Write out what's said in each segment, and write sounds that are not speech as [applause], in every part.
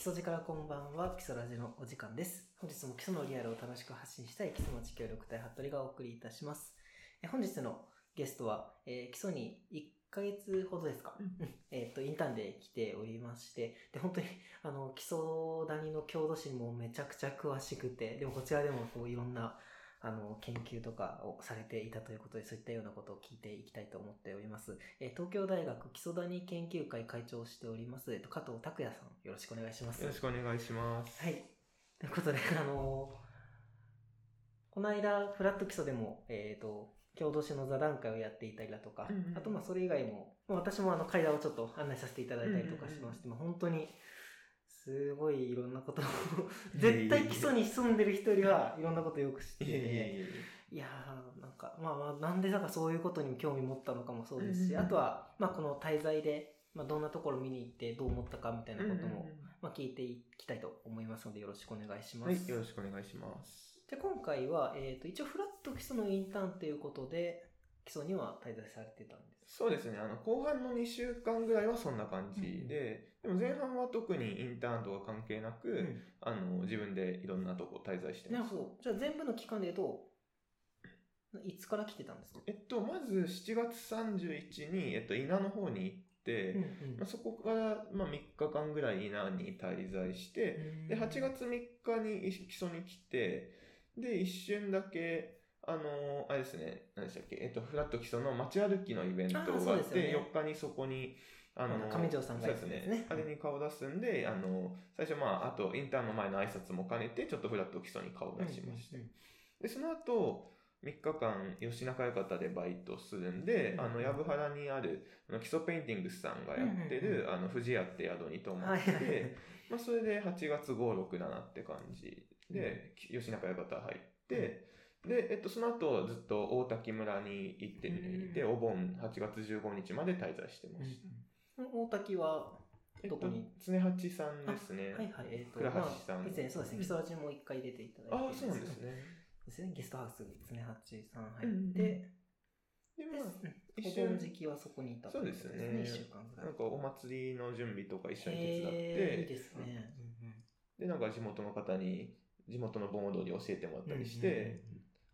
基礎寺からこんばんは、基礎ラジのお時間です。本日も基礎のリアルを楽しく発信したい基礎町協力隊服部がお送りいたします。え本日のゲストは、えー基礎に1ヶ月ほどですか、うんえっ、と、インターンで来ておりまして、で、本当に、あの、基礎谷の郷土史もめちゃくちゃ詳しくて、でもこちらでもこういろんな、あの、研究とかをされていたということで、そういったようなことを聞いていきたいと思っております。えー東京大学基礎谷研究会会長をしております、えっと、加藤拓也さん、よろしくお願いします。よろしくお願いします。はい。ということで、[laughs] あのこの間、フラット基礎でも、えっ、と、郷土史の座談会をやっていたりだとか、うんうんあと、まあ、それ以外も、まあ私もあの、会話をちょっと案内させていただいたりとかしまして、まあ、本当に、すごいいろんなことを、絶対基礎に住んでる人よりはいろんなことをよく知ってて、いやー、なんか、まあまあ、なんでだかそういうことに興味持ったのかもそうですし、あとは、まあこの滞在で、まあどんなところ見に行ってどう思ったかみたいなことも、まあ聞いていきたいと思いますのでよろしくお願いしまはい、す。よろしくお願いします。で、今回は、えっ、と、一応フラット基礎のインターンということで、基礎には滞在されてたんです。そうですね、あの、後半の2週間ぐらいはそんな感じで、でも前半は特にインターンとか関係なく、うんあの、自分でいろんなとこ滞在してます。なるほど。じゃあ全部の期間で言うと、いつから来てたんですか？えっと、まず7月31に、えっと、稲の方に行って、うんうんまあ、そこから、まあ、3日間ぐらい伊那に滞在して、で、8月3日に木曽に来て、で、一瞬だけ、あのあれですね、何でしたっけ、えっと、ふらっと木曽の街歩きのイベントがあって、ね。4日にそこに、あのさんがですね。ね。あれに顔出すんで、あの、最初まあ、あと、インターンの前の挨拶も兼ねて、ちょっとふらっと木曽に顔出しました。うんうんうん。で、その後、3日間、吉中館でバイトするんで、うんあの、藪原にある、あの木曽ペインティングスさんがやってうんうんる、あの、富士屋って宿に泊まはいって、はいはい。まあ、それで8月5、6、7って感じで、吉中館入って、で、えっと、その後、ずっと大滝村に行っていて、うん。お盆8月15日まで滞在してました。大滝は、えっとどこに、常八さんですね。はいはい、えっ、と、倉橋さん。まあ以前そうですね、基礎味も一回出ていただいて。ああ、そうなんですね。ね。ですね、ゲストハウスに常八さん入って、うんうん。で、で、まあ、お一瞬盆時期はそこにいたそうですね。1週間ぐらい。なんかお祭りの準備とか一緒に手伝っへーいいて、ですね。で、なんか地元の方に、地元の盆踊り教えてもらったりして、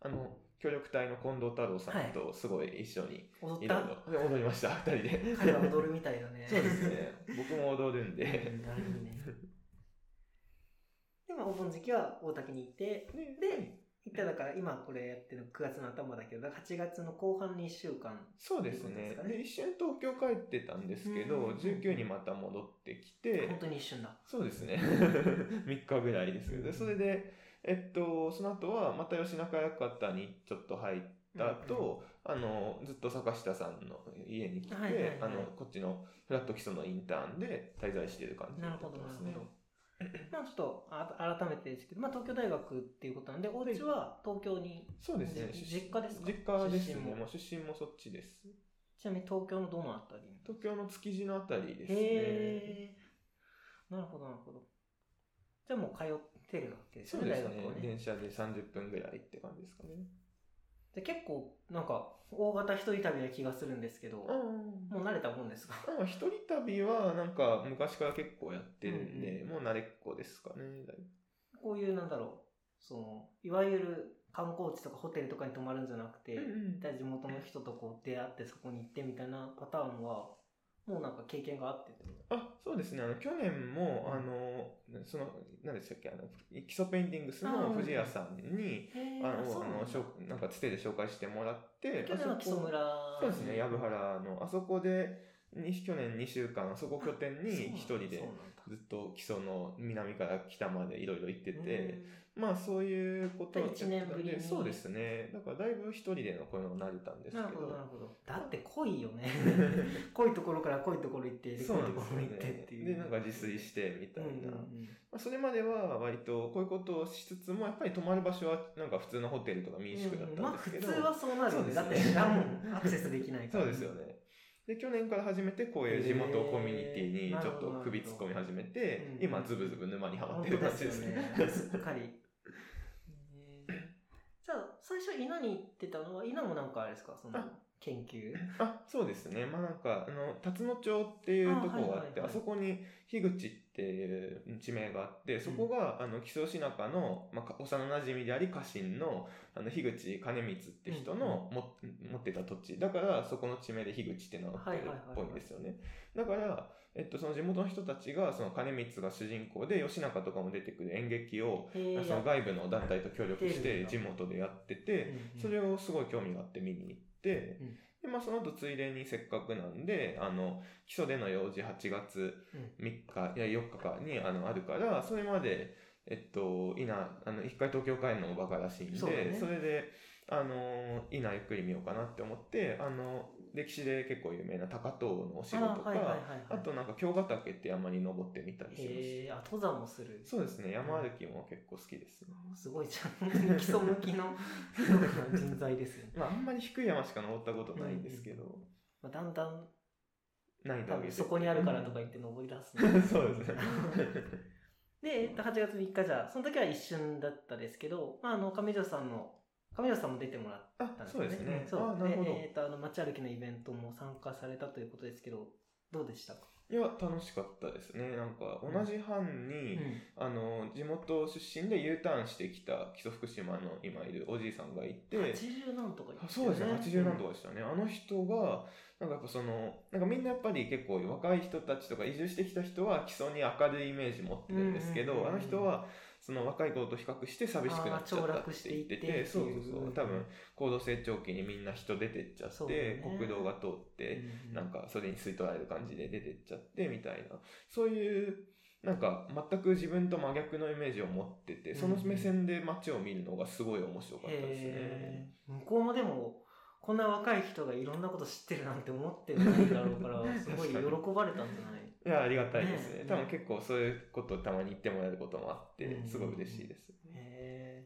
あの、協力隊の近藤太郎さんとすごい一緒に、踊った？ろ踊りました、二人で。彼は踊るみたいだね。そうですね。僕も踊るんで。うんなるほどね。で、まあ、お盆時期は大滝に行って、で、で、行っただから今これやってるの9月の頭だけど、だから8月の後半2週間。そうですね。で一瞬東京帰ってたんですけど、うん19にまた戻ってきて、本当に一瞬だ。そうですね。[laughs] 3日ぐらいですけど、でそれで、えっと、その後はまた吉中館にちょっと入った後、あの、ずっと坂下さんの家に来て、はいはいはいあの、こっちのフラット基礎のインターンで滞在している感じになってますね。[coughs] まあちょっとあ改めてですけど、まあ東京大学っていうことなんで、お家は東京に、そうですね。じ実家ですか？実家ですね。出身も出身もそっちです。ちなみに東京のどのあたりに東京の築地のあたりですね。へー。なるほど、なるほど。じゃあもう通ってるわけですね、そうですねね。電車で30分ぐらいって感じですかね。で結構、なんか、大型一人旅な気がするんですけど、うんもう慣れたもんですか？まあ、一人旅はなんか昔から結構やってるんで、もう慣れっこですかね。こういう、なんだろう、その、いわゆる観光地とかホテルとかに泊まるんじゃなくて、うん地元の人とこう出会ってそこに行ってみたいなパターンは、もうなんか経験があってってこと？あ、そうですね。あの、去年も、あの、その、何でしたっけ、あの、木曽ペインティングスの藤谷さんに、へあの、あの、しょなんかつてで紹介してもらって、去年は木祖村。そうですね、藪原の、あそこで、に去年2週間、あそこ拠点に一人でずっと木曽の南から北までいろいろ行ってて、まあそういうことをやってたんで一年ぶりにそうですね。だからだいぶ一人でのこういうのになれたんですけど。なるほど、なるほど。だって濃いよね。[laughs] 濃いところから濃いところ行って、でそう濃いところってっていう。で、なんか自炊してみたいな。まあ、それまでは割とこういうことをしつつも、やっぱり泊まる場所はなんか普通のホテルとか民宿だったまあ普んですけど。通はそうなるよね。だってそうですね知らんもん。アクセスできないから。そうですよね。で、去年から始めて、こういう地元コミュニティにちょっと首突っ込み始めてうん、今ズブズブ沼にはまっ本てる感じですね。ね。すっかり。えーじゃあ、最初稲に行ってたのは、稲もなんかあれですか？そのあ、研究？あ、そうですね。まあなんか、あの、辰野町っていうところがあって、あそこに樋口っていう地名があって、そこが、あの、木曽品中の、まあ、か幼馴染であり家臣の、あの、樋口兼光って人のも、持ってた土地。だから、そこの地名で樋口って名乗ってるっぽいんですよね。だから、えっと、その地元の人たちが、その兼光が主人公で、吉中とかも出てくる演劇を、その外部の団体と協力して地元でやってて、うんうんそれをすごい興味があって見に行って、うんで、まあその後ついでにせっかくなんで、あの、基礎での用事8月うん。3日、いや4日かにあのあるから、それまで、えっと、いな、あの、一回東京帰るのもバカらしいんで、そ,、ね。れで、あの、いいな、ゆっくり見ようかなって思って、あの、歴史で結構有名な高遠のお城とか、あはいはいはいはい。あとなんか京ヶ岳って山に登ってみたりしましへえあ登山もする。た。そうですね、山歩きも結構好きですね。すごい。じゃん基礎向きの人材ですよね、[laughs] まあ、あんまり低い山しか登ったことないんですけど、まあ、だんだん難易度上げて多分そこにあるからとか言って登り出す。そうですね。[laughs] で、えっと、8月3日じゃあその時は一瞬だったですけど、まあ、あの上条さんの上条さんも出てもらったんあ、ですそうですね。そう。で、えっと、あの街歩きのイベントも参加されたということですけどどうでしたか、いや、楽しかったですね。なんか、同じ班に、あの、地元出身で U ターンしてきた基礎福島の今いるおじいさんがいて、80何とか言ってたそうですね、80何とかかでしたね。あの人が、なんかやっぱその、なんかみんなやっぱり結構若い人たちとか移住してきた人は基礎に明るいイメージ持ってるんですけど、うんうんうんうんあの人は、その若い頃と比較して寂しくなっちゃったって言ってて、ていってそうそうそう、多分高度成長期にみんな人出てっちゃって、ね。国道が通って、うんなんかそれに吸い取られる感じで出てっちゃってみたいな。そういうなんか全く自分と真逆のイメージを持っててその目線で街を見るのがすごい面白かったですね。向こうもでもこんな若い人がいろんなこと知ってるなんて思ってないだろうから [laughs] すごい喜ばれたんじゃない？いやありがたいですね。ね。多分結構そういうことをたまに言ってもらえることもあってうん。すごい嬉しいです。へ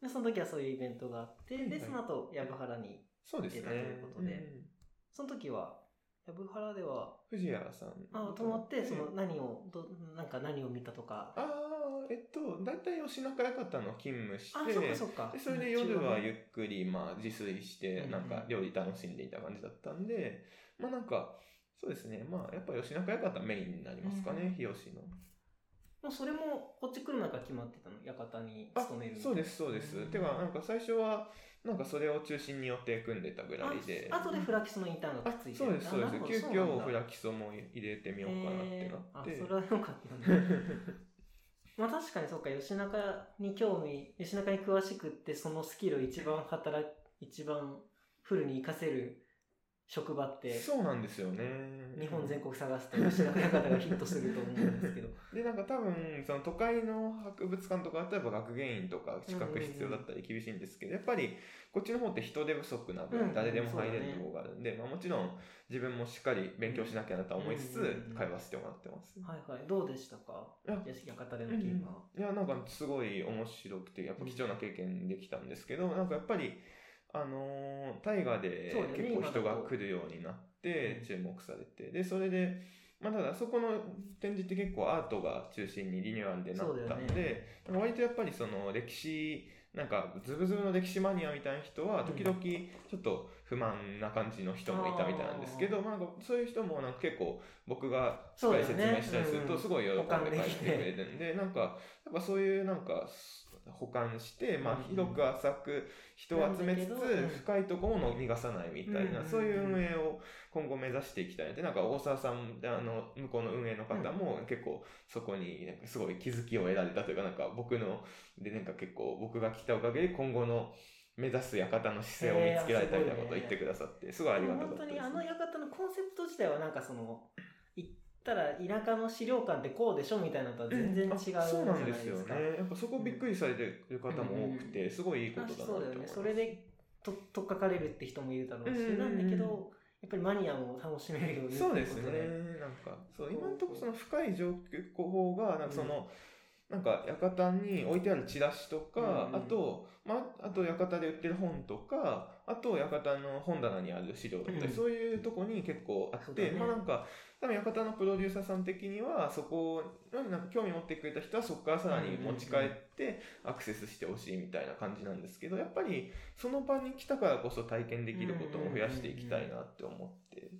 ー。でその時はそういうイベントがあって、でその後藪原にそうですね。出たということで。うん。その時は藪原では藤原さん。あ泊まってその？うん何をどなんか何を見たとか。ああ、えっと、大体吉中館の勤務して、あそっかそっか。でそれで夜はゆっっくり、まあ、自炊してうん、なんか料理楽しんでいた感じだったんで、まあなんか、そうですね、まあやっぱ吉中館メインになりますかね、日吉の。もうそれもこっち来る中決まってたの館にあ勤める、そうです、そうです。うんてか、なんか最初は、なんかそれを中心に予定組んでたぐらいで。あ後でフラキスのインターンがあくっついてそうです、そうです。急遽フラキソも入れてみようかなってなって。へーあそれはよかったね [laughs] まあ確かにそうか吉中に興味吉中に詳しくってそのスキルを一番働き一番フルに活かせる職場ってそうなんですよね。日本全国探すと吉中館がヒットすると思うんですけど。[laughs] で、なんか多分、その都会の博物館とかだったらやっぱ学芸員とか資格必要だったり厳しいんですけど、やっぱりこっちの方って人手不足なうん分誰でも入れるところがあるんで、まあもちろん自分もしっかり勉強しなきゃなとは思いつつうん会話してもらってます。はいはい。どうでしたか？いや。吉館での勤務は、いや、なんかすごい面白くて、やっぱ貴重な経験できたんですけど、なんかやっぱり、あのー大河で結構人が来るようになってうん注目されて、で、それで、まあ、ただそこの展示って結構アートが中心にリニューアルでなったんで、なんか割とやっぱりその歴史、なんかズブズブの歴史マニアみたいな人は時々ちょっと不満な感じの人もいたみたいなんですけど、まあ、そういう人もなんか結構僕がしっかり説明したりするとすごい喜んで帰ってくれるんで、なんかやっぱそういうなんか保管して、まあ、うん。広く浅く人を集めつつ深いところも逃がさないみたいな、うん。そういう運営を今後目指していきたいでなんか大沢さんあの向こうの運営の方も結構そこになんかすごい気づきを得られたというかなんか僕のでなんか結構僕が来たおかげで今後の目指す館の姿勢を見つけられたみたいなことを言ってくださってすごいありがたかったです、本当にあの館のコンセプト自体はなんかそのたら田舎の資料館ってこうでしょみたいなのとは全然違うじゃあないですか、そうなんですよねやっぱそこびっくりされてる方も多くて、すごいいいことだなとそうだよね思います。それでと取っかかれるって人もいるだろうし、うんうんうん。なんだけどやっぱりマニアも楽しめるようにそうですね。なんか、そう、今のところその深い状況法が、なんかその、なんか館に置いてあるチラシとか、うんあと、まあ、あと館で売ってる本とか、あと館の本棚にある資料だったり、うん。そういうとこに結構あって、ね。まあなんか、多分館のプロデューサーさん的には、そこになんか興味持ってくれた人はそこからさらに持ち帰ってアクセスしてほしいみたいな感じなんですけど、やっぱりその場に来たからこそ体験できることも増やしていきたいなって思って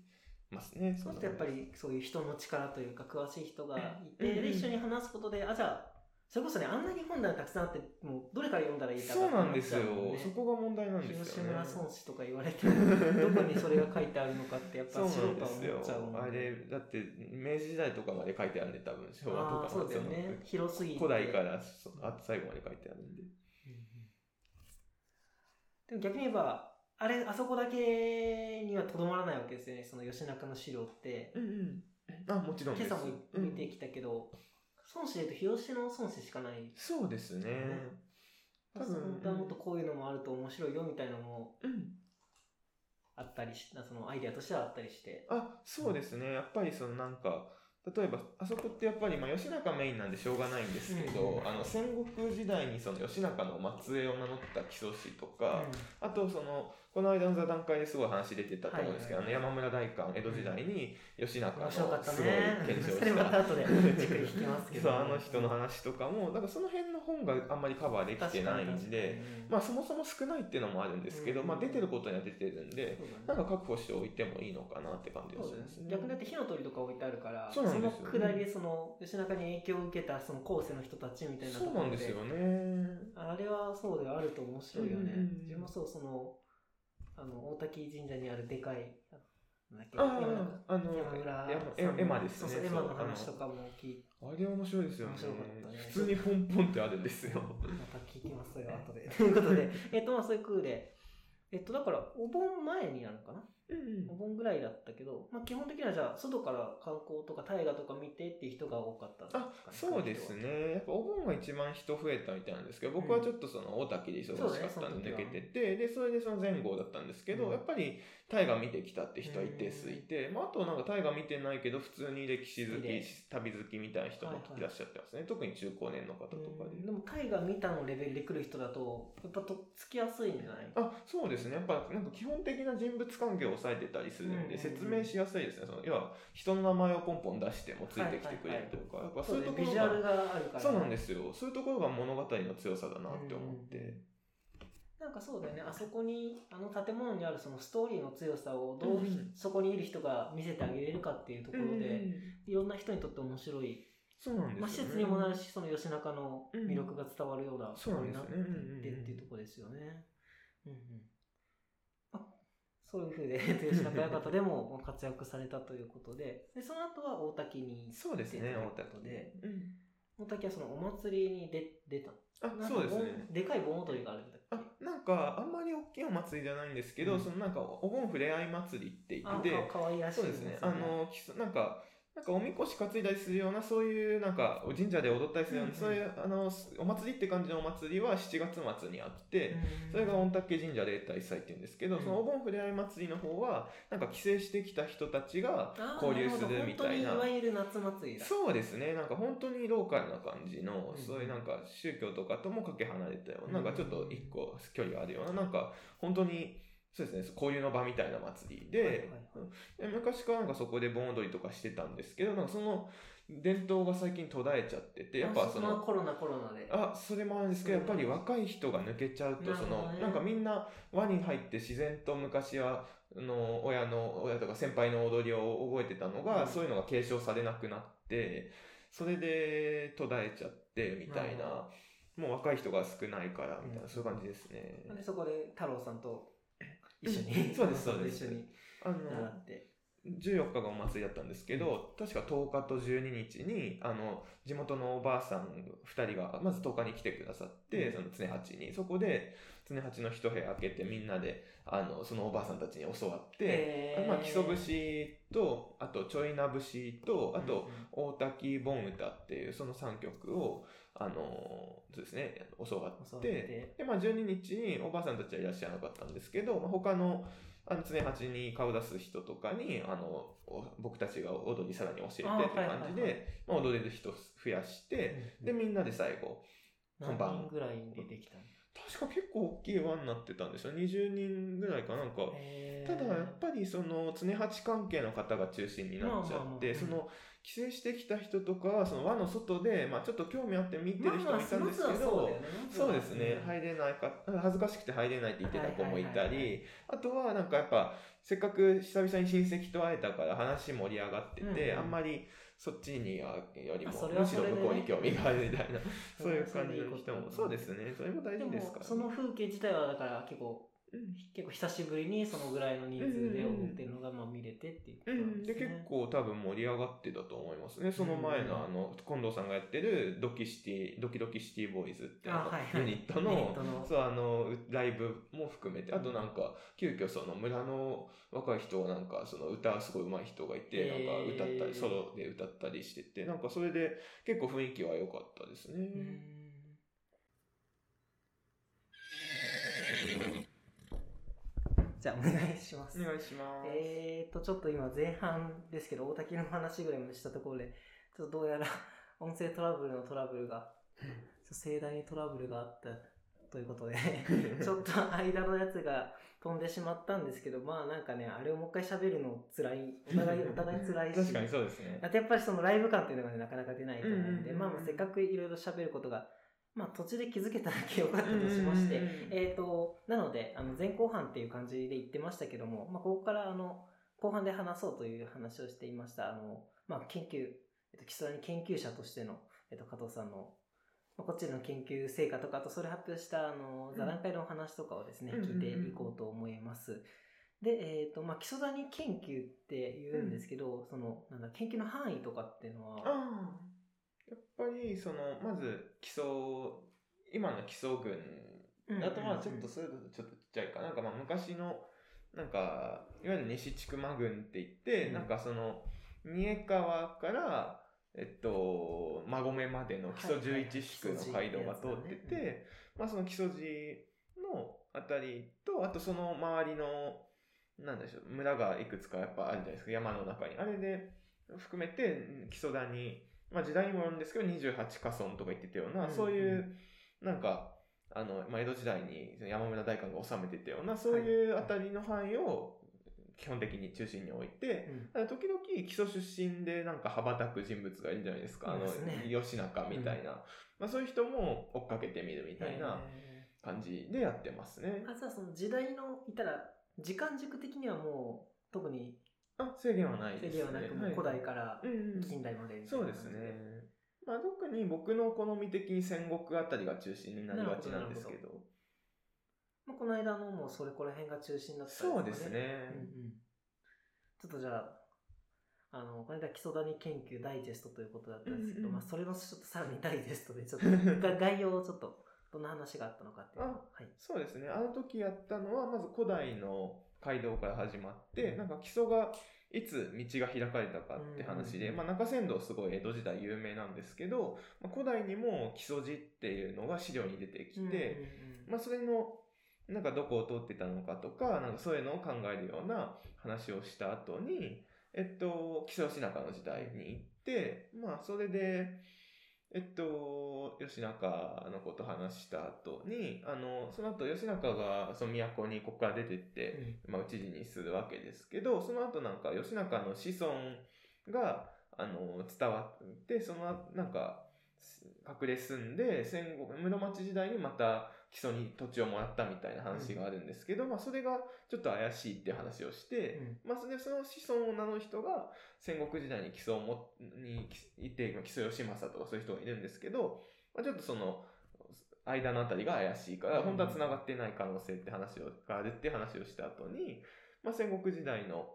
ますね。そうするとやっぱりそういう人の力というか詳しい人がいて、うんうん。で一緒に話すことであじゃあそれこそねあんなに本棚たくさんあってもうどれから読んだらいいかそうなんですよ。そこが問題なんです広よね。島孫子とか言われてもどこにそれが書いてあるのかってやっぱそう素人はもんね。あれだって明治時代とかまで書いてあるんで多分昭和とかそうだよね。広すぎて。古代からそあ最後まで書いてあるんで。でも逆に言えばあれあそこだけにはとどまらないわけですよね。その吉中の資料って。うんうん。あもちろん今朝も見てきたけど、孫子で言うと広島の孫子しかない。そうですね。多分本当はもっとこういうのもあると面白いよみたいなのもうん。あったりしそのアイデアとしてはあったりして。あそうですね。やっぱりそのなんか例えばあそこってやっぱり、まあ、吉中メインなんでしょうがないんですけど、うん。あの戦国時代にその吉中の末裔を名乗った木曽氏とか、あとそのこの間の座談会ですごい話出てたと思うんですけど、はいはいあの山村大官江戸時代に吉中のすごいね検証それましたた後でじっくり聞きますけどそうあの人の話とかもだからその辺の本があんまりカバーできてないんで、まあそもそも少ないっていうのもあるんですけど、うん。まあ出てることには出てるんで、ね。なんか確保しておいてもいいのかなって感じがそうだね。しますね。逆にだって火の鳥とか置いてあるからそうなんですよのくだりでその吉中に影響を受けたその後世の人たちみたいなとそうころなんですよね。あれはそうであると面白いよね、うんうんうん。自分もそうそのあの大滝神社にあるでかいなんだっけあ山あ、あの、山村エマですね。そうそうエマのそう話とかも聞いあのあれ面白いですよね。面白かったね。普通にポンポンってあるんですよ。また聞きますよ後で。ということで。えっとまあそういう空で。えっとだからお盆前になるのかなうんお盆ぐらいだったけど、まあ、基本的にはじゃあ外から観光とか大河とか見てっていう人が多かったんですかねあそうですね、やっぱお盆が一番人増えたみたいなんですけど、僕はちょっとその大滝で忙しかったんで抜けてて、で、それでその前後だったんですけど、うん。やっぱり大河見てきたって人は一定数いて、まあ、あとなんか大河見てないけど、普通に歴史好き旅好きみたいな人もいらっしゃってますね、特に中高年の方とかで。うん。でも大河見たのレベルで来る人だとやっぱとっつきやすいんじゃない？あそうですね、やっぱなんか基本的な人物関係を抑えてたりするんで、うん説明しやすいですね、その要は人の名前をポンポン出してもついてきてくれるというか、やっぱそういうところビジュアルが。があるから。そうなんですよ。そういうところが物語の強さだなって思って。なんかそうだよね。あそこにあの建物にあるそのストーリーの強さをどう、うん。そこにいる人が見せてあげれるかっていうところで、いろんな人にとって面白い、そうなんですよ、ね。まあ、施設にもなるしその吉中の魅力が伝わるようなとそうななんですよねってっていうところですよね。うんうん。まあ、そういうふうで吉中館でも [laughs] 活躍されたということで。でその後は大滝にそうですね、出て大ということ滝でうん。大滝はそのお祭りに出出たあそうですね。盆でかい盆踊りがあるんだっあけなんかあんまり大きいお祭りじゃないんですけど、うん。そのなんかお盆ふれあい祭りって言あってかかわいらしいそうですねあのきそなんかなんかおみこし担いだりするようなそういうなんかお神社で踊ったりするような、うんうん。そういうあのお祭りって感じのお祭りは7月末にあって、それが御嶽神社で大祭って言うんですけど、うん。そのお盆ふれあい祭りの方はなんか帰省してきた人たちが交流するみたいな。本当にいわゆる夏祭りだ。そうですね。なんか本当にローカルな感じの、うんそういうなんか宗教とかともかけ離れたような,、うんなんかちょっと一個距離があるようななんか本当にそうですね。交流の場みたいな祭りで,、はいはいで昔からなんかそこで盆踊りとかしてたんですけどなんかその伝統が最近途絶えちゃっててやっぱそまあのコロナコロナで。あそれもあるんですけどやっぱり若い人が抜けちゃうとそのなんかみんな輪に入って自然と昔はあの親の親とか先輩の踊りを覚えてたのが、うん。そういうのが継承されなくなってそれで途絶えちゃってみたいな、もう若い人が少ないからみたいな、うん。そういう感じですね。でそこで太郎さんと一緒うん。に、そうですそうです。一緒に。あの習って。14日がお祭りだったんですけど、確か10日と12日にあの地元のおばあさん2人がまず10日に来てくださって、うん。その常八に。そこで常八の一部屋開けてみんなであのそのおばあさんたちに教わって、まあ、基礎節とあとちょいな節とあと、大滝盆歌っていうその3曲をあのそうですね。教わって。で、まあ、12日におばあさんたちはいらっしゃらなかったんですけど、まあ、他のあの常八に顔出す人とかにあのお僕たちが踊りさらに教えてっていうあーはいはいはい感じで、まあ、踊れる人増やして、でみんなで最後本番。何人ぐらい出てきたの？確か結構大きい輪になってたんですよ。20人ぐらいかなんか。ただやっぱりその常八関係の方が中心になっちゃって、その帰省してきた人とかはその輪の外で、まあ、ちょっと興味あって見てる人もいたんですけど、そうですね、はい入れないか、恥ずかしくて入れないって言ってた子もいたり、あとはなんかやっぱ、せっかく久々に親戚と会えたから話盛り上がってて、あんまりそっちにはよりも、むしろ向こうに興味があるみたいな、そういう感じの人も、そうですね、それも大事ですから、ね。その風景自体はだから結構うん結構久しぶりにそのぐらいの人数で踊ってるのがまあ見れてっていうことう、なんんでですね結構多分盛り上がってたと思いますね。その前のあの、近藤さんがやってるドキシティ、ドキドキシティボーイズっていはいユニットの、ユニットの。そう、あの、ライブも含めて、あとなんか、急遽その村の若い人はなんか、その歌すごい上手い人がいて、なんか歌ったり、ソロで歌ったりしてて、なんかそれで結構雰囲気は良かったですね。うんじゃあお願いしますお願いします。えーと、ちょっと今前半ですけど、大滝の話ぐらいまでしたところで、ちょっとどうやら [laughs] 音声トラブルのトラブルが、盛大にトラブルがあったということで、[laughs] ちょっと間のやつが飛んでしまったんですけど、まあなんかね、あれをもう一回喋るの辛い、お互い、[laughs] お互い辛いし。確かにそうですね。あとやっぱりそのライブ感っていうのがね、なかなか出ないと思うんで、まあまあせっかくいろいろ喋ることが、まあ途中で気づけただけ良かったとしまして、うんうんうんうん。えっ、と、なので、あの前後半っていう感じで言ってましたけども、まあここからあの、後半で話そうという話をしていました、あの、まあ研究、えっと、基礎に研究者としての、えっと、加藤さんの、まあこっちでの研究成果とか、あとそれ発表した、あの、座談会のお話とかをですね、うん聞いていこうと思います。で、えっ、と、まあ、基礎谷研究って言うんですけど、その、なんだ、研究の範囲とかっていうのは。やっぱり、その、まず、基礎、今の基礎軍うんあとまあちょっとそれだとちょっとちっちゃいかな。んかまあ昔のなんかいわゆる西千曲軍って言って、うん。なんかその三重川からえっと馬込までの木曽はいはいはい。11宿の街道が通ってて、まあその木曽路のあたりとあとその周りのなんでしょう村がいくつかやっぱあるじゃないですか。山の中に。あれで含めて木曽谷まあ時代にもよるんですけど28家村とか言ってたような、うんそういうなんかあの、まあ、江戸時代に山村大官が治めてたようなそういうあたりの範囲を基本的に中心に置いて、うん時々基礎出身でなんか羽ばたく人物がいるじゃないですか。あの吉中みたいな。まあそういう人も追っかけてみるみたいなへ感じでやってますねー。あ、じゃあその時代の、いたら、時間軸的にはもう、特にあ、制限はないですね。制限はなく、もう古代から近代までみたいなそうですね。まあ特に僕の好み的に戦国あたりが中心になりがちなんですけど。まあ、この間のもうそれこら辺が中心だったそうですね。うんうんちょっとじゃあ、あの、この間基礎谷研究ダイジェストということだったんですけど、うんうんまあそれのちょっとさらにダイジェストで、ちょっと [laughs] が概要をちょっと、どんな話があったのかっていうのをあはい。そうですね。あの時やったのは、まず古代の街道から始まって、なんか基礎がいつ道が開かれたかって話で、うんまあ中山道すごい江戸時代有名なんですけど、まあ、古代にも基礎寺っていうのが資料に出てきて、まあそれの、なんかどこを通ってたのかとか、なんかそういうのを考えるような話をした後に、えっと、木曽義仲の時代に行って、まあそれで、えっと、義仲のこと話した後に、あの、その後義仲がその都にここから出てって、まあ、討ち死にするわけですけど、その後なんか義仲の子孫が、あの、伝わって、そのなんか、隠れ住んで、戦後、室町時代にまた基礎に土地をもらったみたいな話があるんですけど、まあそれがちょっと怪しいっていう話をして、うん。まあそれでその子孫を名乗る人が戦国時代に基礎をも、にいて、まあ基礎義政とかそういう人がいるんですけど、まあちょっとその、間のあたりが怪しいから、うん。本当は繋がってない可能性って話を、があるって話をした後に、まあ戦国時代の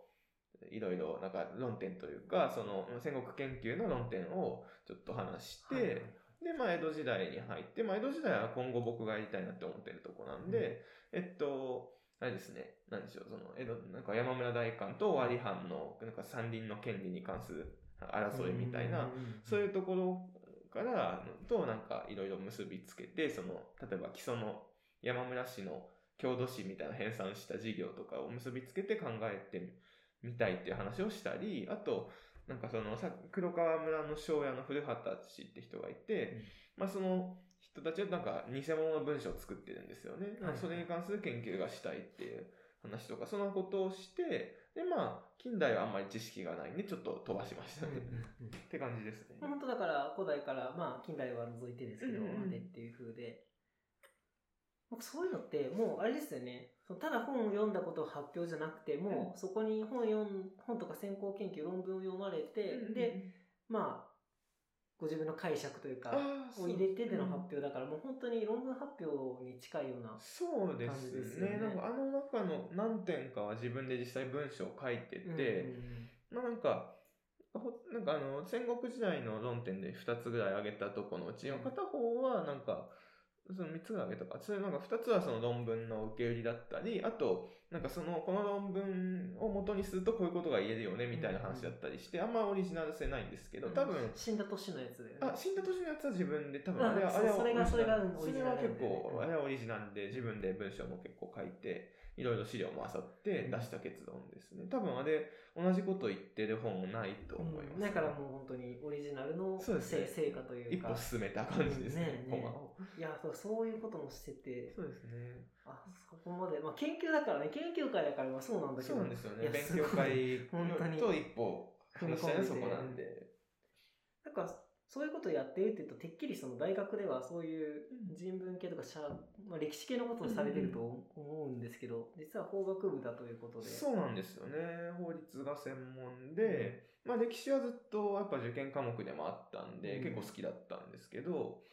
いろいろなんか論点というか、その戦国研究の論点をちょっと話して、はいはいで、まあ、江戸時代に入って、まあ、江戸時代は今後僕がやりたいなって思ってるとこなんで、えっと、あれですね、なんでしょう、その、江戸、なんか山村大官と尾張藩の、なんか山林の権利に関する争いみたいな、そういうところから、となんかいろいろ結びつけて、その、例えば基礎の山村氏の郷土史みたいな編纂した事業とかを結びつけて考えてみたいっていう話をしたり、あと、なんかそのさ、黒川村の庄屋の古畑氏って人がいて、まあその人たちはなんか偽物の文章を作ってるんですよね。はいそれに関する研究がしたいっていう話とか、そのことをして、でまあ、近代はあんまり知識がないんで、ちょっと飛ばしましたね。って感じですね。本当だから古代から、まあ近代は除いてですけど、うんうんうんまでっていう風で、僕そういうのってもうあれですよね、そのただ本を読んだことを発表じゃなくて、もうそこに本読ん本とか先行研究、論文を読まれて、で、まあ、ご自分の解釈というか、を入れてでの発表だから、もう本当に論文発表に近いような。そうで感じですすよねね。なんかあの中の何点かは自分で実際文章を書いてて、うんうんまあなんか、ほなんかあの、戦国時代の論点で2つぐらい挙げたとこのうちの片方はなんか、その3つぐらい挙げたか。それなんか2つはその論文の受け売りだったり、あと、なんかその、この論文を元にするとこういうことが言えるよねみたいな話だったりして、あんまオリジナル性ないんですけど、多分、死んだ年のやつだよね。あ、死んだ年のやつは自分で、多分うんあれは、あれはそれがそれがオリジナルそれは結構、あれはオリジナルで自分で文章も結構書いて、いろいろ資料も漁って出した結論ですね。多分あれ、同じこと言ってる本ないと思います、うんだからもう本当にオリジナルのそうですね成成果というか。一歩進めた感じですね、ねコマを。いやそう、そういうこともしてて、そうですね。あ、そこまで、まあ研究だからね、研究会だからまあそうなんだけど。そうなんですよね。勉強会と一歩話したいのはそこなんで。なんか、そういうことをやってるって言うと、てっきりその大学ではそういう人文系とか社、まあ、歴史系のことをされてると思うんですけど、実は法学部だということで。そうなんですよね。法律が専門で、まあ歴史はずっとやっぱ受験科目でもあったんで、うん結構好きだったんですけど、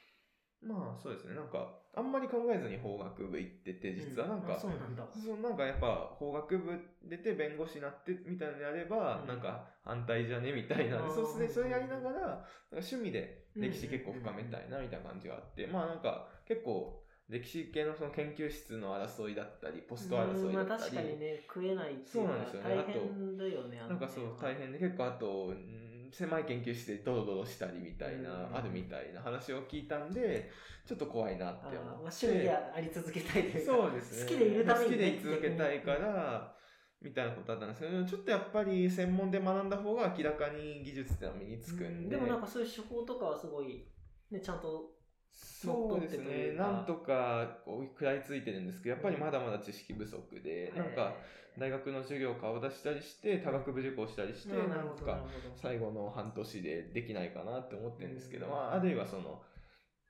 まあそうですね、なんかあんまり考えずに法学部行ってて、実はなんか、うあそうなんだ。そうなんかやっぱ法学部出て弁護士になってみたいなのやれば、うん。なんか反対じゃねみたいな、そうですね、それやりながら、なんか趣味で歴史結構深めたいなみたいな感じがあって、まあなんか結構歴史系のその研究室の争いだったり、ポスト争いだったり、確かにね、食えないっていうそうなんかですよね。大変だよね、あのねなんかそう大変で結構あと、うん狭い研究室でドロドロしたりみたいな、うんあるみたいな話を聞いたんで、ちょっと怖いなって思って。趣味であり続けたいというか。そうですね。好きでいるためにね好きで居続けたいから、みたいなことだったんですけど、ちょっとやっぱり専門で学んだ方が明らかに技術ってのは身につくんで。でもなんかそういう手法とかはすごい、ね、ちゃんと、そうですね。なんとかこう食らいついてるんですけど、やっぱりまだまだ知識不足で、なんか大学の授業顔出したりして、多学部受講したりして、えー、ななんか。最後の半年でできないかなって思ってるんですけど、うんまあ、あるいはその、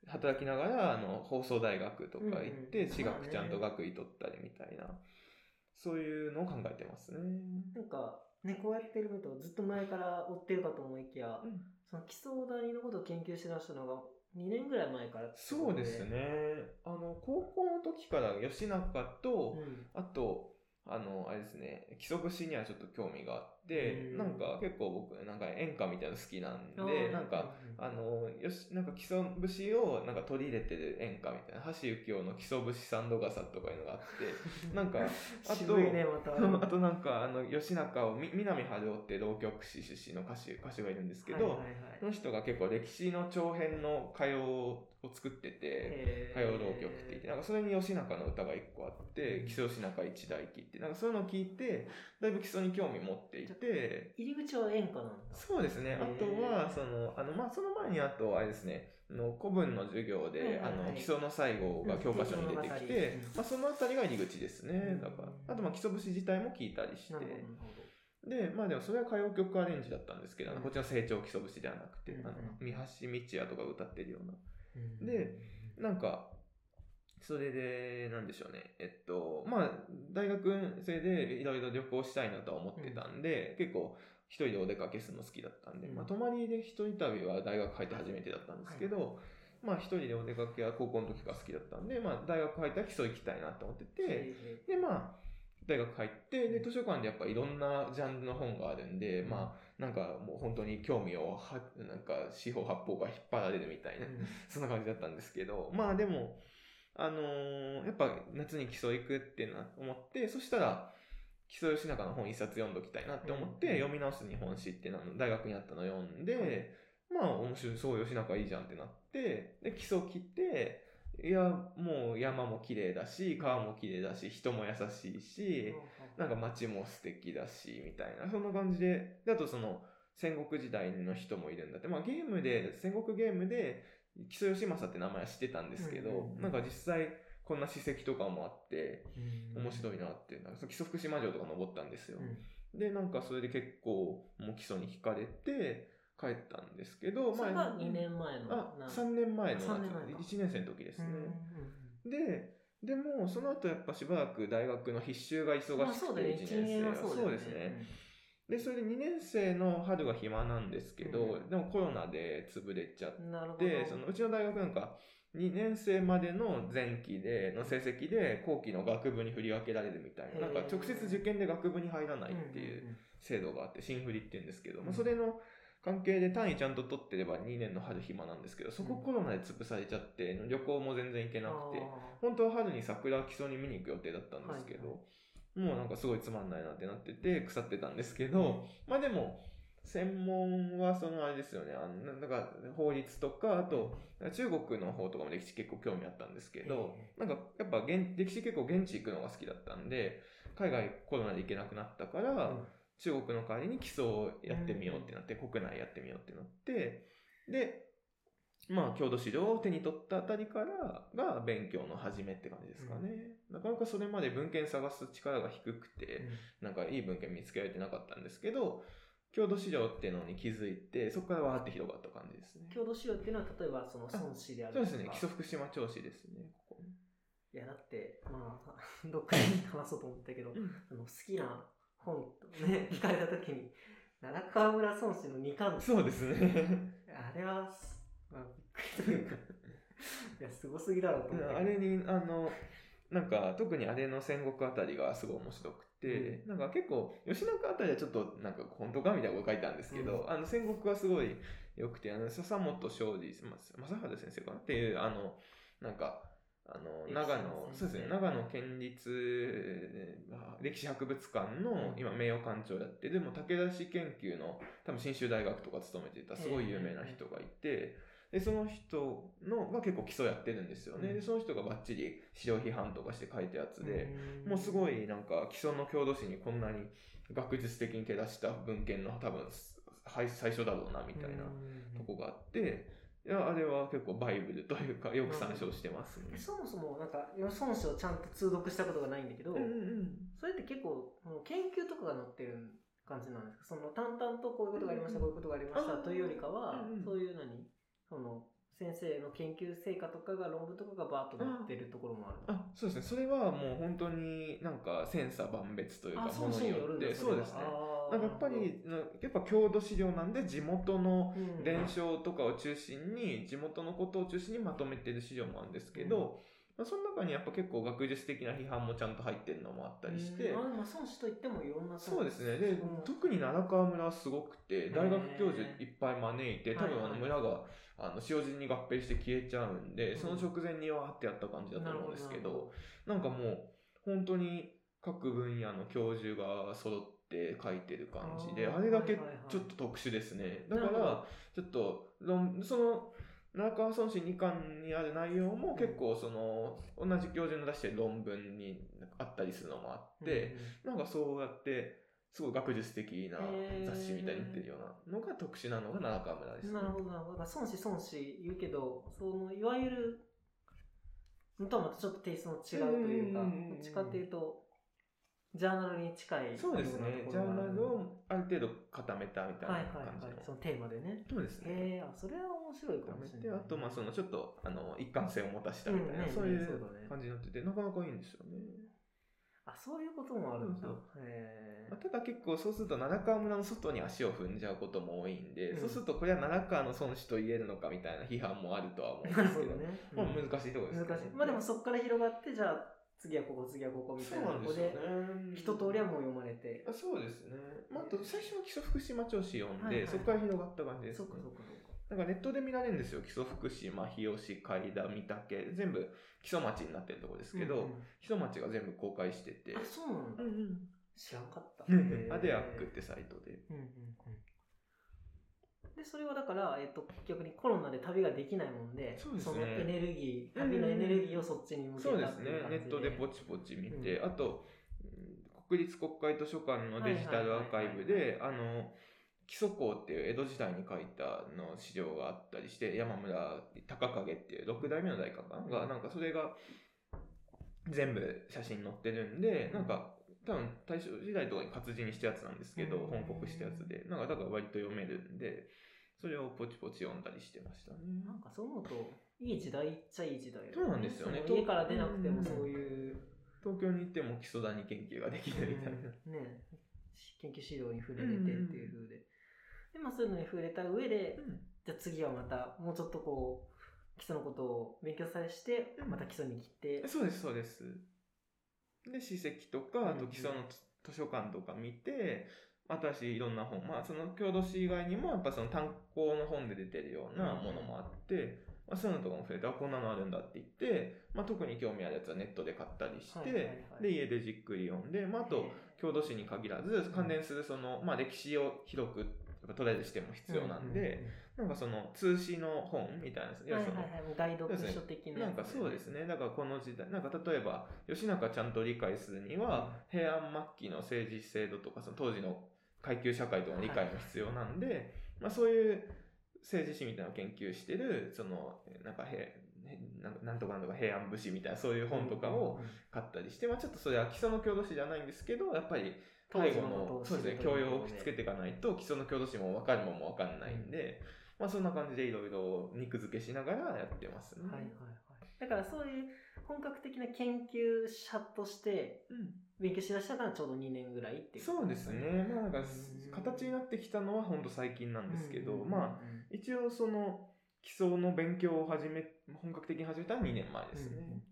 働きながら、あの、放送大学とか行って、私学ちゃんと学位取ったりみたいな、そういうのを考えてますね。なんか、ね、こうやってるとずっと前から追ってるかと思いきや、うんその基礎谷のことを研究しだしたのが2年ぐらい前からそうです。ね。あの、高校の時から吉中と、うんあと、あの、あれですね、基礎節にはちょっと興味があって、うん。なんか結構僕、なんか演歌みたいなの好きなんあで、ーなんか、あの、よし、なんか基礎節をなんか取り入れてる演歌みたいな、橋幸夫の基礎節サンドガサとかいうのがあって、[laughs] なんか、あとね、また。[laughs] あとなんか、あの、吉中を、み南春夫って浪曲師出身の歌手、歌手がいるんですけど、その人が結構歴史の長編の歌謡を作ってて、歌謡浪曲って言って、なんかそれに吉中の歌が一個あって、基礎吉中一代記って、なんかそういうのを聞いて、だいぶ基礎に興味持っていて、入り口は演歌なんだ。そうですね。あとは、その、あの、まあ、その前にあと、あれですね、あの古文の授業で、あの、基礎の最後が教科書に出てきて、うん。まあ、そのあたりが入り口ですね。うん。だから、あと、まあ、基礎節自体も聞いたりして。で、まあでもそれは歌謡曲アレンジだったんですけど、こっちの成長基礎節ではなくて、うんあの、三橋道也とか歌ってるような。うん。で、なんか、それで、なんでしょうね。えっと、まあ、大学生でいろいろ旅行したいなとは思ってたんで、結構一人でお出かけするの好きだったんで、うん。まあ、泊まりで一人旅は大学入って初めてだったんですけど、まあ一人でお出かけは高校の時から好きだったんで、まあ大学入ったら基礎行きたいなと思ってて、へで、まあ、大学入って、で、図書館でやっぱいろんなジャンルの本があるんで、うんまあ、なんかもう本当に興味をは、なんか四方八方が引っ張られるみたいな、ーうん。そんな感じだったんですけど、まあでも、あのーやっぱ夏に基礎行くってな思って、そしたら、基礎吉中の本一冊読んどきたいなって思って、うん。読み直す日本史ってのを大学にあったの読んで、まあ面白い、そう吉中いいじゃんってなって、で、基礎切って、いや、もう山も綺麗だし、川も綺麗だし、人も優しいし、なんか街も素敵だし、みたいな、そんな感じで、であとその、戦国時代の人もいるんだって、まあゲームで、戦国ゲームで、木曽義政って名前は知ってたんですけど、なんか実際、こんな史跡とかもあって、うん。面白いなって、なんか木曽福島城とか登ったんですよ。うん。で、なんかそれで結構、もう基礎に惹かれて、帰ったんですけど、それが2年前のあ、な3年前の夏三年前か。1年生の時ですね。うんで、でも、その後やっぱしばらく大学の必修が忙しくて、まあそうだね、1 1年はそう。ですね。で、それで2年生の春は暇なんですけど、うん。でもコロナで潰れちゃっ。て、そのうちの大学なんか、2年生までの前期で、の成績で後期の学部に振り分けられるみたいな、なんか直接受験で学部に入らないっていう制度があって、新振りって言うんですけど、まあ、うん。それの関係で単位ちゃんと取ってれば2年の春暇なんですけど、そこうんコロナで潰されちゃって、旅行も全然行けなくて、あ本当は春に桜基礎に見に行く予定だったんですけど、もうなんかすごいつまんないなってなってて腐ってたんですけーど、まあでも専門はそのあれですよね。あのなんか法律とかあと中国の方とかも歴史結構興味あったんですけど、なんかやっぱ現歴史結構現地行くのが好きだったんで海外コロナで行けなくなったから、中国の代わりに基礎をやってみようってなって、国内やってみようってなって、で、まあ、郷土資料を手に取ったあたりからが勉強の始めって感じですかね。なかなかそれまで文献探す力が低くて、なんかいい文献見つけられてなかったんですけど、郷土資料っていうのに気づいて、そこからわーって広がった感じですね。郷土資料っていうのは、例えばその孫子であるとかそうですね、基礎福島調子ですね、ここね。いや、だって、まあ、[laughs] どっかで話そうと思ったけど、あの好きな本とね、[laughs] 聞かれたときに、奈良川村孫子の2巻そうですね。あれは、まあ、びっくりというか、[laughs] いや、すごすぎだろうと思って。あれに、あの、なんか、特にあれの戦国あたりがすごい面白くて、なんか結構、吉中あたりはちょっと、なんか、本当かみたいなこと書いたんですけど、うんあの、戦国はすごい良くて、あの、笹本庄司、ま、正治先生かな？っていう、あの、なんか、あの、長野、そうですね、長野県立歴史博物館の今名誉館長やってる、もう武田氏研究の多分信州大学とか勤めていたすごい有名な人がいて、で、その人のが結構基礎やってるんですよね。うん。で、その人がバッチリ資料批判とかして書いたやつで、んもうすごいなんか基礎の郷土史にこんなに学術的に照らした文献の多分はい最初だろうなみたいなとこがあって、いや、あれは結構バイブルというかよく参照してますね。そもそもなんか孫子をちゃんと通読したことがないんだけど、うんうんそれって結構研究とかが載ってる感じなんですか？その淡々とこういうことがありました、うんこういうことがありましたというよりかは、うんうん。そういう何その先生の研究成果とかが論文とかがバーッと載ってるところもある。あそうですね。それはもう本当になんか千差万別というかあ、ものによって。そうですねやっぱりやっぱ郷土資料なんで地元の伝承とかを中心に地元のことを中心にまとめてる資料もあるんですけど、まあ、その中にやっぱ結構学術的な批判もちゃんと入ってるのもあったりして、うん。あでも孫子といってもいろんなそうですね。で、うん特に奈良川村はすごくて大学教授いっぱい招いて多分あの村があの塩尻に合併して消えちゃうんで、うん。その直前にわーってやった感じだと思うんですけど。なんかもう本当に各分野の教授が揃って書いてる感じであれだけちょっと特殊ですね。だからちょっと論その奈良川孫子2巻にある内容も結構その同じ教授の出してる論文にあったりするのもあって、なんかそうやって、すごい学術的な雑誌みたいに言ってるようなのが特殊なのが奈良川村です、ね。なるほど、なるほど。だから孫子、孫子言うけど、その、いわゆる、のとはまたちょっとテイストの違うというか、どっちかっていうと、ジャーナルに近いそうですね。ジャーナルをある程度固めたみたいなはい感じの。はいはい。そのテーマでね。そうですね。へえあ、それは面白いかもしれない。あと、まあ、その、ちょっと、あの、一貫性を持たしたみたいな、うんねそういう感じになってて、なかなかいいんですよね。あ、そういうこともあるんだそう。へまあただ結構そうすると奈良川村の外に足を踏んじゃうことも多いんで、うんそうするとこれは奈良川の孫子と言えるのかみたいな批判もあるとは思うんですけど、どね。まあうん難しいところですけど難しい。まあでもそこから広がって、じゃあ、次はここ、次はここみたいなとこで、ね一通りはもう読まれて。あそうですね。まあ、あと最初は基礎福島調子読んで、はいはいそこから広がった感じです、ね。そっかそっかそっか。なんかネットで見られるんですよ。基礎福島、日吉、海田、御嶽、全部基礎町になってるところですけど、うんうん基礎町が全部公開してて、あ、そうなんだ。うん知らんかった。うん、アデアックってサイトで。うんうんでそれはだから、えっと、逆にコロナで旅ができないもんでそうですね。のエネルギー旅のエネルギーをそっちに向けたそうですね。ネットでポチポチ見て、あとうん国立国会図書館のデジタルアーカイブであの基礎校っていう江戸時代に書いたの資料があったりして山村隆景っていう6代目の大家かな？がなんかそれが全部写真載ってるんでなんか多分大正時代とかに活字にしたやつなんですけど、うん。本国したやつでなんかだから割と読めるんでそれをポチポチ読んだりしてましたね。なんかそう思うといい時代っちゃいい時代だよそうなんですよね。家から出なくてもうんそういう、東京に行っても基礎谷研究ができるみたいな。うん。ね。研究資料に触れれてっていう風で、でまあそういうのに触れた上で、じゃあ次はまたもうちょっとこう基礎のことを勉強さえしてうん。また基礎に来て、そうです、そうです。で、史跡とか、あと基礎の図書館とか見て、新しいいろんな本、まあその郷土史以外にも、やっぱその単行の本で出てるようなものもあって、まあ、そういうのとかも触れて、あ、こんなのあるんだって言って、まあ特に興味あるやつはネットで買ったりして、で、家でじっくり読んで、まああと、郷土史に限らず、関連するその、まあ歴史を広く、とりあえずしても必要なんで、なんかその通史の本みたいな、いはいはい。もうガイド書的ななんかそうですね。だからこの時代、なんか例えば、吉永ちゃんと理解するには、平安末期の政治制度とか、その当時の階級社会とかの理解も必要なんで、まあそういう政治史みたいなのを研究してる、その、なんか平、なんとかなんとか平安武士みたいなそういう本とかを買ったりして、まあちょっとそれは基礎の郷土史じゃないんですけど、やっぱり最後の、そうですね、教養をつけていかないと基礎の郷土史も分かるもんも分かんないんで、まあそんな感じでいろいろ肉付けしながらやってますね。はいはいはい。だからそういう本格的な研究者としてうん勉強しだしたからちょうど2年ぐらいっていう。そうですね。まあなんかうん形になってきたのは本当最近なんですけど、うんまあ一応その基礎の勉強を始め、本格的に始めたのは2年前ですね。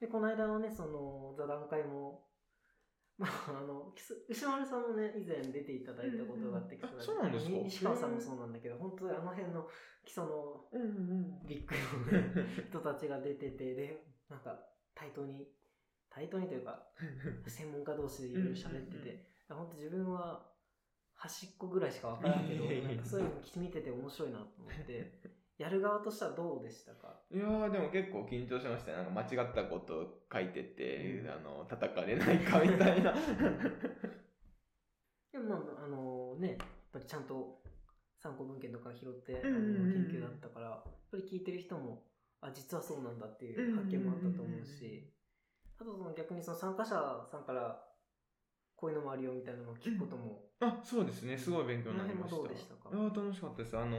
でこの間のねその座談会も [laughs] まああの牛丸さんもね以前出ていただいたことがあって、うんうんあそうなんですか？西川さんもそうなんだけど本当にあの辺の基礎のビッグのね人たちが出ててでなんか対等に対等にというか専門家同士でいろいろ喋ってて、本当自分は端っこぐらいしか分からんけどそういうの見てて面白いなと思ってやる側としてはどうでしたか？いやーでも結構緊張しましたね。なんか間違ったことを書いてて、うん。あの、叩かれないかみたいな。[laughs] でもまああのねやっぱりちゃんと参考文献とか拾って、あの研究だったからやっぱり聞いてる人もあ実はそうなんだっていう発見もあったと思うし、あとその逆にその参加者さんからこういうのもあるよみたいなのを聞くことも、あ、そうですね。すごい勉強になりました。どうでしたか？あー楽しかったです。あの、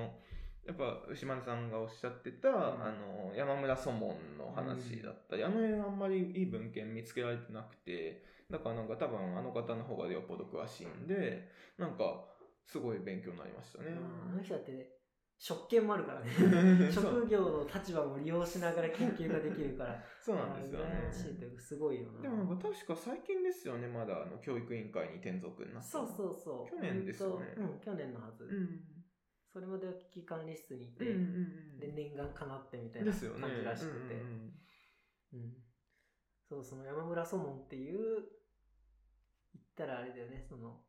やっぱ牛丸さんがおっしゃってた、あの山村祖門の話だったり、あの辺あんまりいい文献見つけられてなくてだからなんか多分あの方の方がよっぽど詳しいんでなんかすごい勉強になりましたね。あの人だってね職権もあるからね。[laughs] 職業の立場も利用しながら研究ができるから。[laughs] そうなんですよね。すごいよな。でも確か最近ですよね。まだあの教育委員会に転属になったそうそうそう。去年ですよね。うん去年のはず、うん。それまでは危機管理室にいて、うんうんうん。で念願かなってみたいなですよね。感じらしくて、うんうんうん。そうその山村祖門っていう言ったらあれだよね。その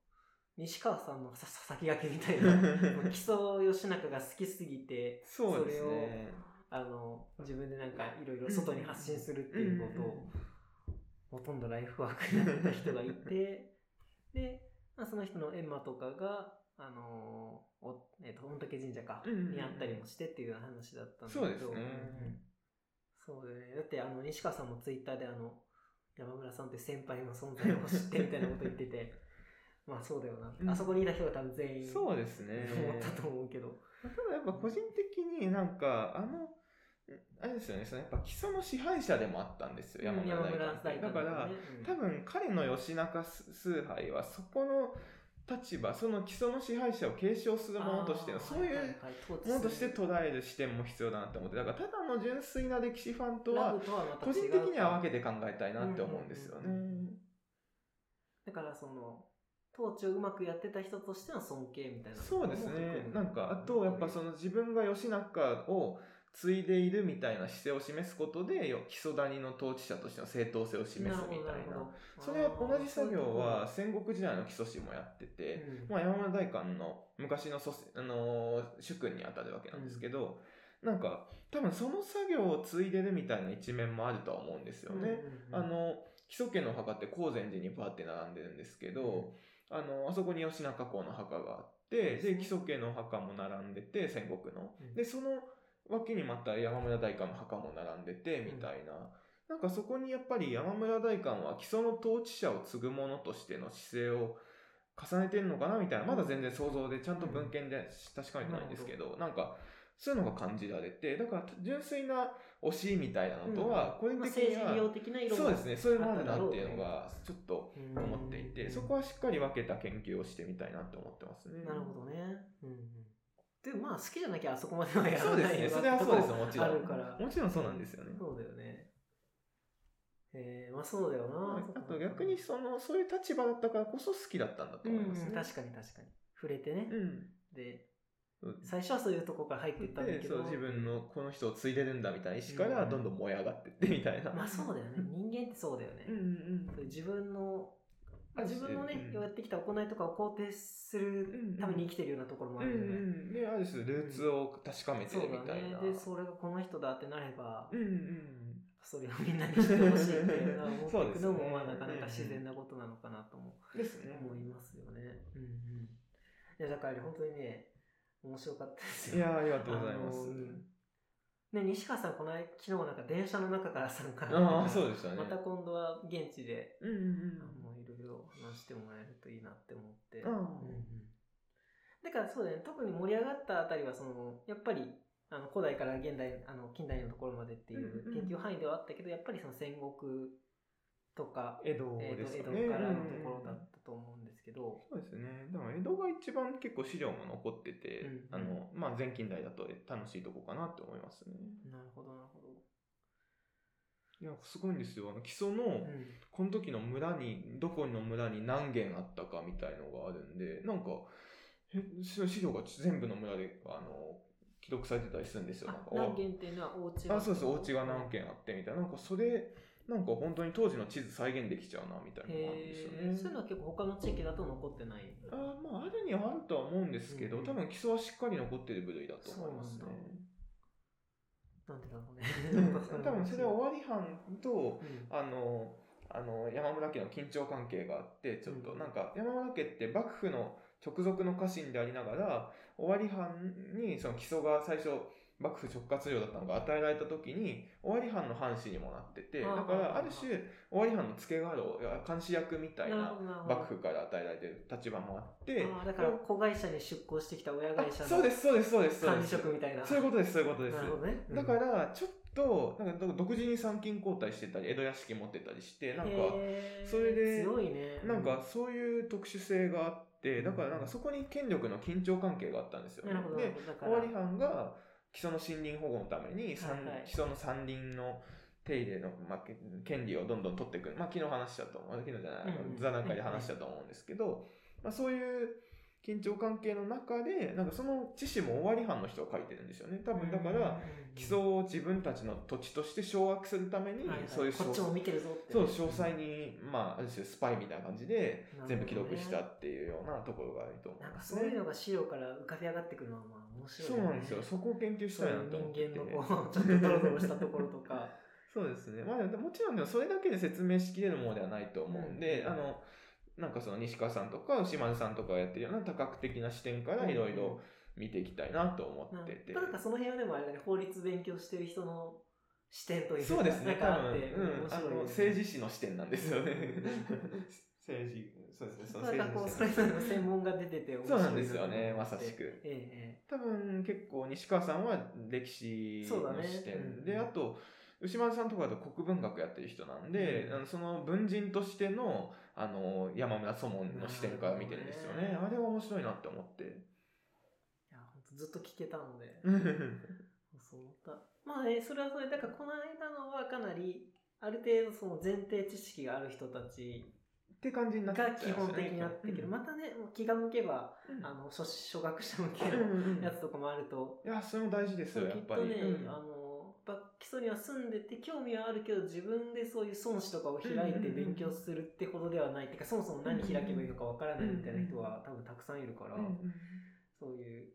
西川さんのさ先駆けみたいな木曽義仲が好きすぎてそうですね。あの自分でなんかいろいろ外に発信するっていうことをほとんどライフワークになった人がいてで、まあ、その人の閻魔とかがあのおえっと御嶽神社か、にあったりもしてっていう話だったんだけどそうですね。うん。そうだよね。だってあの西川さんもツイッターであの山村さんって先輩の存在を知ってみたいなこと言っててまあそうだよな、うん。あそこにいた人が多分全員そうですね。思ったと思うけど、ただやっぱ個人的になんかあのあれですよね。そのやっぱ基礎の支配者でもあったんですよ。山村大だから多分彼の義仲崇拝はそこの立場その基礎の支配者を継承するものとしてのそういうものとして捉える視点も必要だなって思ってだからただの純粋な歴史ファンとは個人的には分けて考えたいなって思うんですよね。だからその統治をうまくやってた人としての尊敬みたいなそうですね。な。んかあとやっぱその自分が義仲を継いでいるみたいな姿勢を示すことでよ木曽谷の統治者としての正当性を示すみたいな。それは同じ作業は戦国時代の木曽氏もやってて、うん。まあ、山村大官の昔の祖先、あのー主君に当たるわけなんですけど、なんか多分その作業を継いでるみたいな一面もあるとは思うんですよね。あの木曽家の墓って高禅寺にバーって並んでるんですけど、あのあそこに吉中公の墓があってで木曽家の墓も並んでて戦国の、うん。でその脇にまた山村大官の墓も並んでてみたいな、なんかそこにやっぱり山村大官は木曽の統治者を継ぐ者としての姿勢を重ねてるのかなみたいな。まだ全然想像でちゃんと文献で確かめてないんですけど、なんかそういうのが感じられてだから純粋な推しみたいなのとは個人まあ、的には、そうですねそういうのもあるなっていうのがちょっとうん思っていて、そこはしっかり分けた研究をしてみたいなって思ってますね。なるほどね。うんうん。でもまあ好きじゃなきゃあそこまではやらそうないですね。それはそうです、もちろん。もちろんそうなんですよね。そうだよね。えー、まあそうだよな。あと逆にその、そういう立場だったからこそ好きだったんだとうん、思いますね。確かに確かに。触れてね。うん。で、そう最初はそういうとこから入っていったんだでけど。そう自分のこの人を継いでるんだみたいな意思からうんどんどん燃え上がってってみたいな。まあそうだよね。[laughs] 人間ってそうだよね。うんうんそういう自分の、まあ、自分のね、うんやってきた行いとかを肯定するために生きてるようなところもあうんうるよね。ん。で、ある種ルーツを確かめてるみたいな。。ねで、それがこの人だってなれば、うんうんそれをみんなに知ってほしいっていうのは [laughs] 思っていくのも、まあなかなか自然なことなのかなともね。思いますよね。うんうん。いや、だから本当にね、面白かったですよ。いや、ありがとうございます。ね、西川さん、この間、昨日なんか電車の中から参加ああ、そうでしたね。また今度は現地で、うんうんもういろいろ話してもらえるといいなって思って。うん。あうんうんだからそうだよね、特に盛り上がったあたりは、その、やっぱり、あの古代から現代、あの近代のところまでっていううんうん研究範囲ではあったけど、やっぱりその戦国とか、江戸えーと江。戸からのところだったと思うんですけど、そうですね。でも江戸が一番結構資料も残ってて、うんあの、まあ、前近代だと楽しいとこかなって思いますね。なるほど、なるほど。いや、すごいんですよ。あの、基礎の、うんこの時の村に、どこの村に何軒あったかみたいのがあるんで、なんか、え、資料が全部の村で、あの、記録されてたりするんですよ。なんかあ何軒っていうのはお家があ、そうです。お家が何軒あってみたいな。なんかそれ、なんか本当に当時の地図再現できちゃうな、みたいなのがあるんですよね。そういうのは結構他の地域だと残ってない。あまあ、あるにはあるとは思うんですけど、うん多分基礎はしっかり残ってる部類だと思いますね。なんでだろうね。[laughs] 多分それは尾張藩と、うんあの、あの山村家の緊張関係があって、ちょっとうんなんか山村家って幕府の直属の家臣でありながら、尾張藩にその基礎が最初、幕府直轄領だったのが与えられた時に、尾張藩の藩士にもなってて、だからある種、尾張藩の付け家老や監視役みたいな幕府から与えられてる立場もあって、だから子会社に出向してきた親あ会社のそうです、そうです、そうです。管理職みたいな。そういうことです、そういうことです。なるほどね。だから、ちょっと、なんか独自に参勤交代してたり、江戸屋敷持ってたりして、なんか、それで強いね。なんかそういう特殊性があって、だからなんかそこに権力の緊張関係があったんですよ。で、尾張藩が基礎の森林保護のために、山はいはい基礎の山林の手入れの、まあ、け権利をどんどん取っていく。まあ昨日話したと思う。昨日じゃない、座談会で話したと思うんですけど、まあそういう緊張関係の中で、なんかその知識も尾張藩の人が書いてるんですよね。多分だから、、基礎を自分たちの土地として掌握するために、はいはいそういうこっちも見てるぞって。そう、詳細に、まあ、ある種スパイみたいな感じで全部記録したっていうようなところがあると思いなんかますね。そういうのが資料から浮かび上がってくるのはまあ面白いそうなんですよ。そこを研究しそうたいなと思ってて。間のこう、ちょっとドロドロしたところとか。[laughs] そうですね。まあ、でももちろんでもそれだけで説明しきれるものではないと思うんで、うんあの、なんかその西川さんとか牛丸さんとかがやってるような多角的な視点からいろいろ見ていきたいなと思ってて。なんかその辺はでもあれだね、法律勉強してる人の視点というかそうですね、多分、うん、あの、政治史の視点なんですよね。うん。政治、そうですね、その政治。史れぞれの専門が出てて面白いそうなんですよねまさしく。ええ多分結構西川さんは歴史の視点うんで、あと牛丸さんとかだと国文学やってる人なんで、うん。あのその文人としてのあの山村祖門の視点から見てるんですよね。あれは面白いなって思って。いや、本当ずっと聞けたので、う [laughs] んそう思った。まあね、それはそれ、だからこの間のはかなり、ある程度その前提知識がある人たちっって感じになっちゃが基本的になってくる。うん。またね、もう気が向けば、うん。あの、初初学者向けのやつとかもあると、いやそれも大事ですよやきっぱり。っとね、うん。あの、基礎には住んでて興味はあるけど自分でそういう孫子とかを開いて勉強するってほどではない。っていうかそもそも何開けばいいのかわからないみたいな人は多分たくさんいるから、うんうんそういう。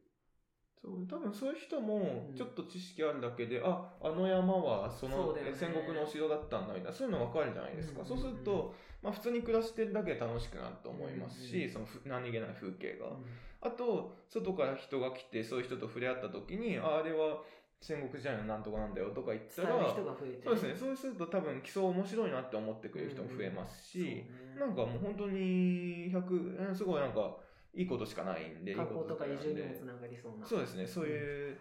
そう多分そういう人もうん。ちょっと知識あるだけで、ああの山はその戦国のお城だったんだみたいなそういうの分かるじゃないですか、うんそうすると、まあ、普通に暮らしてるだけで楽しくなると思いますし、うん。そのふ何気ない風景が、うん。あと外から人が来てそういう人と触れ合った時にああれは戦国時代のなんとかなんだよとか言ったら人が増えて、そうですねそうすると多分基礎面白いなって思ってくれる人も増えますし、なんかもう本当に100うんすごいなんかいいことしかないんで観光とか移住にもつながりそうな。そうですね、そういう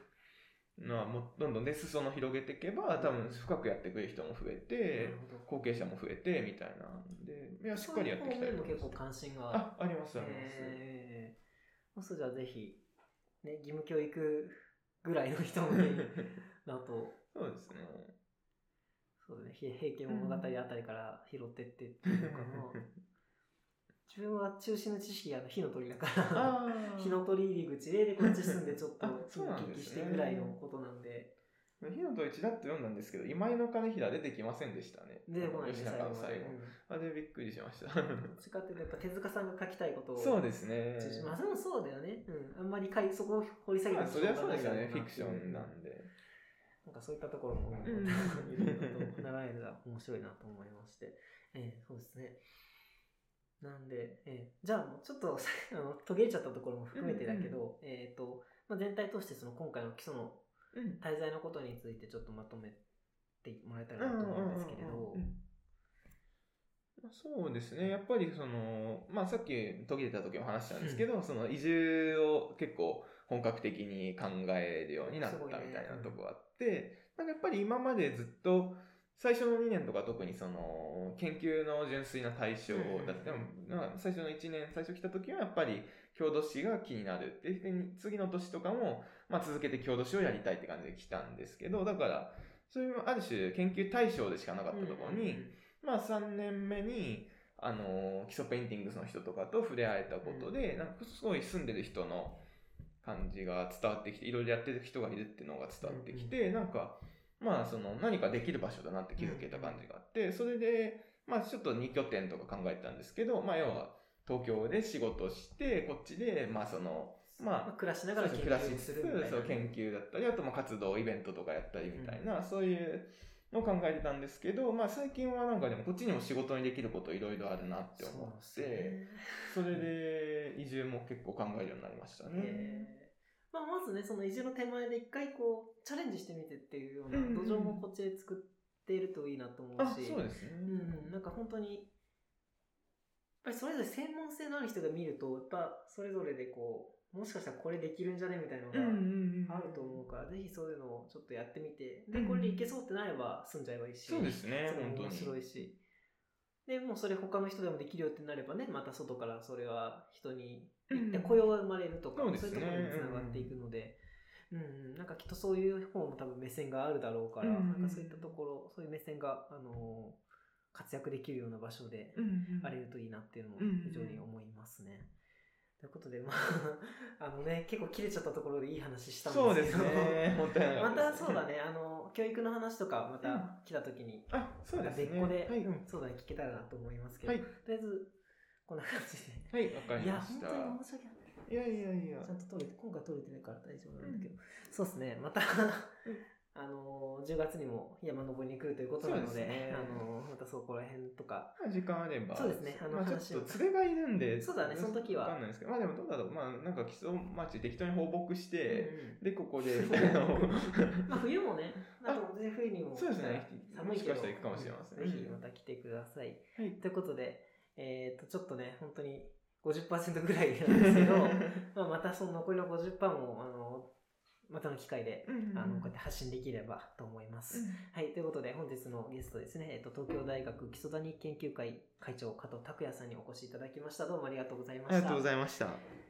のはもうどんどんね、裾野広げていけば、多分深くやってくれる人も増えなてる、ほど。後継者も増えてみたいなんで、いや、しっかりやっていきたいそういう方面も結構関心が。あるあ、あります、あります。えー、そうじゃあぜひ、ね、義務教育ぐらいの人もね、だと、[laughs] そうですね。そうだね、平平家物語あたりから拾ってってっていうのかな。[laughs] 自分は中心の知識があの火の鳥だから、あ [laughs] 火の鳥入り口で、で、こっち住んでちょっとあそうなん聞きしてぐらいのことなんで、火の鳥ちらっと読んだんですけど、今井の金平出てきませんでしたね。出てこないね、吉中の最後。うんあれびっくりしました。どっちかっていうと、やっぱ手塚さんが書きたいことを。そうですね。まあ、でもそうだよね。うん。あんまりかいそこを掘り下げてまあ、そりゃそうですよね、フィクションなんで。なんかそういったところも、んいろいろと習えるが面白いなと思いまして。[laughs] えーそうですね。なんで、えーじゃあもうちょっと [laughs] あの途切れちゃったところも含めてだけど、えっ、と、まあ、全体としてその今回の基礎のうん滞在のことについてちょっとまとめてもらえたらなと思うんですけれど。そうですね。やっぱりその、まあさっき途切れた時も話したんですけど、その移住を結構本格的に考えるようになったみたいなとこがあって、なんかやっぱり今までずっと最初の2年とか特にその研究の純粋な対象だった。まあ最初の1年、最初来た時はやっぱり郷土史が気になる。で、で次の年とかも、まあ続けて郷土史をやりたいって感じで来たんですけど、だから、そういうある種研究対象でしかなかったところに、まあ3年目に、あのー木曽ペインティングスの人とかと触れ合えたことで、なんかすごい住んでる人の感じが伝わってきて、いろいろやってる人がいるっていうのが伝わってきて、なんか、まあその何かできる場所だなって気づけた感じがあって、それで、まあちょっと2拠点とか考えてたんですけど、まあ要は東京で仕事して、こっちで、まあその、まあまあ、暮らしながら研究するみたいな。そう研究だったりあとまあ活動イベントとかやったりみたいな、そういうのを考えてたんですけど、まあ、最近はなんかでもこっちにも仕事にできることいろいろあるなって思ってそ,、れで移住も結構考えるようになりましたね。えーまあ、まずね、その移住の手前で一回こう、チャレンジしてみてっていうようなうんうん土壌もこっちで作っているといいなと思うあし、そうですね。うん、なんか本当に、やっぱりそれぞれ専門性のある人が見ると、やっぱそれぞれでこう、もしかしたらこれできるんじゃねみたいなのうんうんうんがあると思うから、ぜひそういうのをちょっとやってみて、で、うんこれでいけそうってなれば住んじゃえばいいし、そうですね面白いし。で、もうそれ他の人でもできるよってなればね、また外からそれは人に行ってうん。雇用が生まれるとか、そうですね。いうところにつながっていくので、うんうん、なんかきっとそういう方も多分目線があるだろうから、うんうん。なんかそういったところ、そういう目線が、あのー活躍できるような場所でうんうん。あれるといいなっていうのもうんうん。非常に思いますね。ということで、まあ、あのね、結構切れちゃったところでいい話したんそうでけど、ですすね。本当に [laughs] またそうだ。ね、あの、教育の話とかまたうん来た時に、あ、そうですね。別個で、はい。うん、そうだね、聞けたらなと思いますけど、はい。とりあえず、こんな感じで。はい、わかりいや、ました。本当に申し訳ない。いやいやいやちゃ。んと取れて、今回取れてないから大丈夫なんだけど、そうですね、また、あの、10月にも山登りに来るということなので、ですねあの、またそこら辺とか、まあ時間あれば。そうですねあのまあ、ちょっと連れがいるんで。そうだねその時はわかんないですけど。まあでもどうだろう。まあなんか基礎町適当に放牧して、うんで、ここで、まあ冬もね、[laughs] あと全然冬にも、そうですね寒いけど、もしかしたら行くかもしれませんぜひまた来てください。はい。ということで、えっ、と、ちょっとね、本当に50%ぐらいなんですけど、[laughs] まあまたその残りの50%も、あの、またの機会で、うんあの、こうやって発信できればと思います。はい、ということで本日のゲストですね、えっと、東京大学基礎谷研究会会長加藤拓也さんにお越しいただきました。どうもありがとうございました。ありがとうございました。